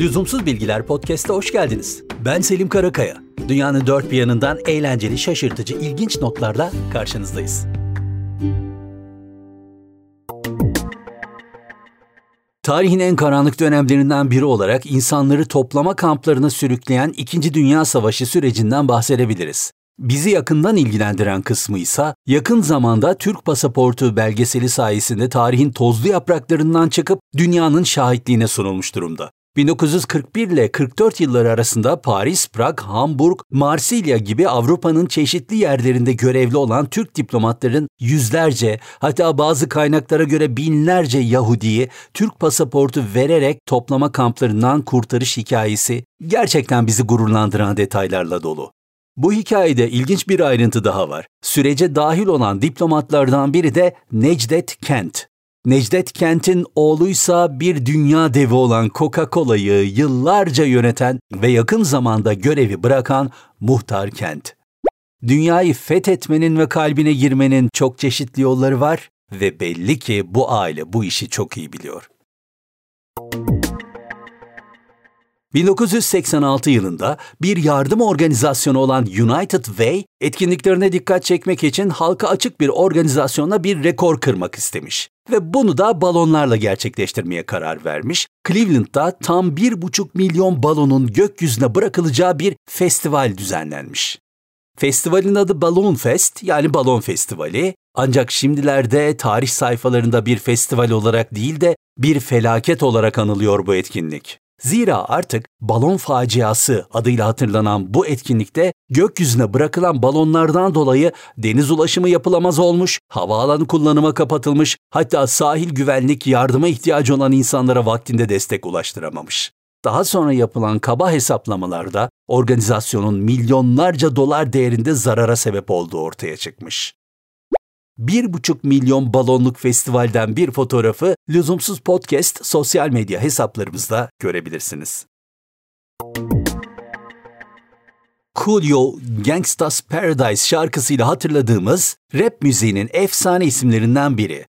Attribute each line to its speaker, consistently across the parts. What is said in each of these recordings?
Speaker 1: Lüzumsuz Bilgiler Podcast'a hoş geldiniz. Ben Selim Karakaya. Dünyanın dört bir yanından eğlenceli, şaşırtıcı, ilginç notlarla karşınızdayız. Tarihin en karanlık dönemlerinden biri olarak insanları toplama kamplarına sürükleyen İkinci Dünya Savaşı sürecinden bahsedebiliriz. Bizi yakından ilgilendiren kısmı ise yakın zamanda Türk pasaportu belgeseli sayesinde tarihin tozlu yapraklarından çıkıp dünyanın şahitliğine sunulmuş durumda. 1941 ile 44 yılları arasında Paris, Prag, Hamburg, Marsilya gibi Avrupa'nın çeşitli yerlerinde görevli olan Türk diplomatların yüzlerce hatta bazı kaynaklara göre binlerce Yahudi'yi Türk pasaportu vererek toplama kamplarından kurtarış hikayesi gerçekten bizi gururlandıran detaylarla dolu. Bu hikayede ilginç bir ayrıntı daha var. Sürece dahil olan diplomatlardan biri de Necdet Kent. Necdet Kent'in oğluysa bir dünya devi olan Coca-Cola'yı yıllarca yöneten ve yakın zamanda görevi bırakan Muhtar Kent. Dünyayı fethetmenin ve kalbine girmenin çok çeşitli yolları var ve belli ki bu aile bu işi çok iyi biliyor. 1986 yılında bir yardım organizasyonu olan United Way, etkinliklerine dikkat çekmek için halka açık bir organizasyonla bir rekor kırmak istemiş. Ve bunu da balonlarla gerçekleştirmeye karar vermiş. Cleveland'da tam 1,5 milyon balonun gökyüzüne bırakılacağı bir festival düzenlenmiş. Festivalin adı Balloon Fest yani Balon Festivali. Ancak şimdilerde tarih sayfalarında bir festival olarak değil de bir felaket olarak anılıyor bu etkinlik. Zira artık balon faciası adıyla hatırlanan bu etkinlikte gökyüzüne bırakılan balonlardan dolayı deniz ulaşımı yapılamaz olmuş, havaalanı kullanıma kapatılmış, hatta sahil güvenlik yardıma ihtiyacı olan insanlara vaktinde destek ulaştıramamış. Daha sonra yapılan kaba hesaplamalarda organizasyonun milyonlarca dolar değerinde zarara sebep olduğu ortaya çıkmış. 1,5 milyon balonluk festivalden bir fotoğrafı Lüzumsuz Podcast sosyal medya hesaplarımızda görebilirsiniz. Coolio Gangsta's Paradise şarkısıyla hatırladığımız rap müziğinin efsane isimlerinden biri.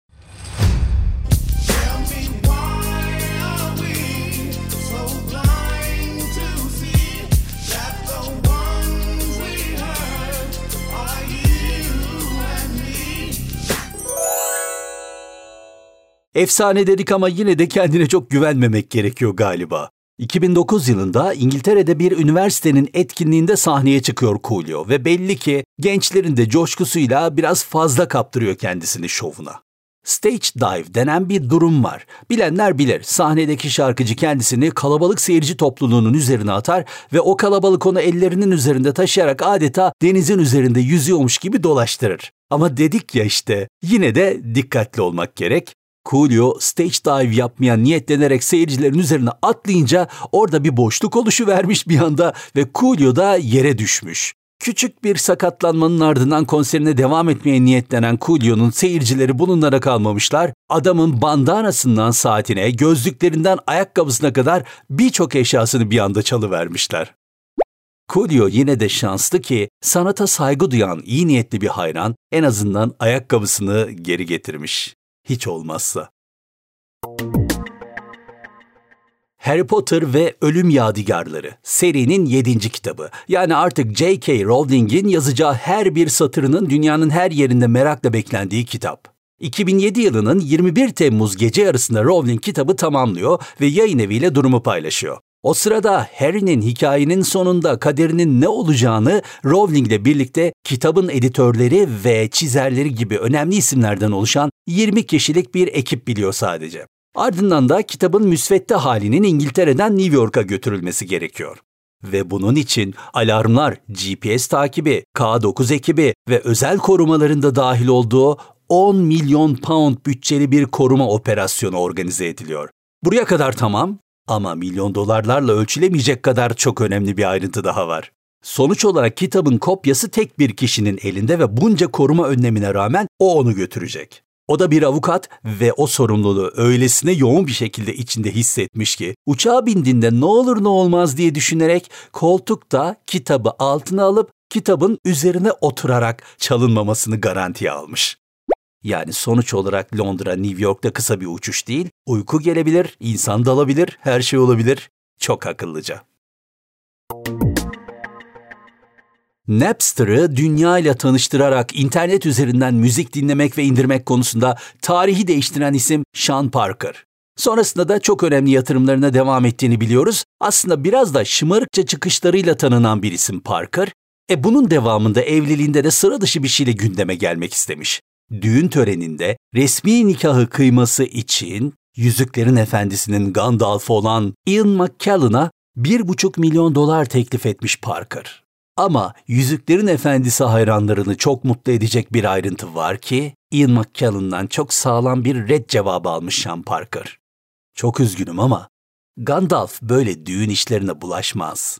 Speaker 1: Efsane dedik ama yine de kendine çok güvenmemek gerekiyor galiba. 2009 yılında İngiltere'de bir üniversitenin etkinliğinde sahneye çıkıyor Coolio ve belli ki gençlerin de coşkusuyla biraz fazla kaptırıyor kendisini şovuna. Stage dive denen bir durum var. Bilenler bilir. Sahnedeki şarkıcı kendisini kalabalık seyirci topluluğunun üzerine atar ve o kalabalık onu ellerinin üzerinde taşıyarak adeta denizin üzerinde yüzüyormuş gibi dolaştırır. Ama dedik ya işte yine de dikkatli olmak gerek. Coolio stage dive yapmaya niyetlenerek seyircilerin üzerine atlayınca orada bir boşluk oluşu vermiş bir anda ve Coolio da yere düşmüş. Küçük bir sakatlanmanın ardından konserine devam etmeye niyetlenen Coolio'nun seyircileri bununlara kalmamışlar. Adamın bandanasından saatine, gözlüklerinden ayakkabısına kadar birçok eşyasını bir anda çalıvermişler. Coolio yine de şanslı ki sanata saygı duyan iyi niyetli bir hayran en azından ayakkabısını geri getirmiş hiç olmazsa. Harry Potter ve Ölüm Yadigarları serinin 7. kitabı. Yani artık J.K. Rowling'in yazacağı her bir satırının dünyanın her yerinde merakla beklendiği kitap. 2007 yılının 21 Temmuz gece yarısında Rowling kitabı tamamlıyor ve yayın eviyle durumu paylaşıyor. O sırada Harry'nin hikayenin sonunda kaderinin ne olacağını Rowling ile birlikte kitabın editörleri ve çizerleri gibi önemli isimlerden oluşan 20 kişilik bir ekip biliyor sadece. Ardından da kitabın müsvedde halinin İngiltere'den New York'a götürülmesi gerekiyor. Ve bunun için alarmlar, GPS takibi, K9 ekibi ve özel korumaların da dahil olduğu 10 milyon pound bütçeli bir koruma operasyonu organize ediliyor. Buraya kadar tamam ama milyon dolarlarla ölçülemeyecek kadar çok önemli bir ayrıntı daha var. Sonuç olarak kitabın kopyası tek bir kişinin elinde ve bunca koruma önlemine rağmen o onu götürecek. O da bir avukat ve o sorumluluğu öylesine yoğun bir şekilde içinde hissetmiş ki uçağa bindiğinde ne olur ne olmaz diye düşünerek koltukta kitabı altına alıp kitabın üzerine oturarak çalınmamasını garantiye almış. Yani sonuç olarak Londra, New York'ta kısa bir uçuş değil. Uyku gelebilir, insan dalabilir, her şey olabilir. Çok akıllıca. Napster'ı dünya ile tanıştırarak internet üzerinden müzik dinlemek ve indirmek konusunda tarihi değiştiren isim Sean Parker. Sonrasında da çok önemli yatırımlarına devam ettiğini biliyoruz. Aslında biraz da şımarıkça çıkışlarıyla tanınan bir isim Parker. E bunun devamında evliliğinde de sıra dışı bir şeyle gündeme gelmek istemiş. Düğün töreninde resmi nikahı kıyması için Yüzüklerin Efendisi'nin Gandalf olan Ian McKellen'a 1,5 milyon dolar teklif etmiş Parker. Ama Yüzüklerin Efendisi hayranlarını çok mutlu edecek bir ayrıntı var ki Ian McKellen'dan çok sağlam bir red cevabı almış Sean Parker. Çok üzgünüm ama Gandalf böyle düğün işlerine bulaşmaz.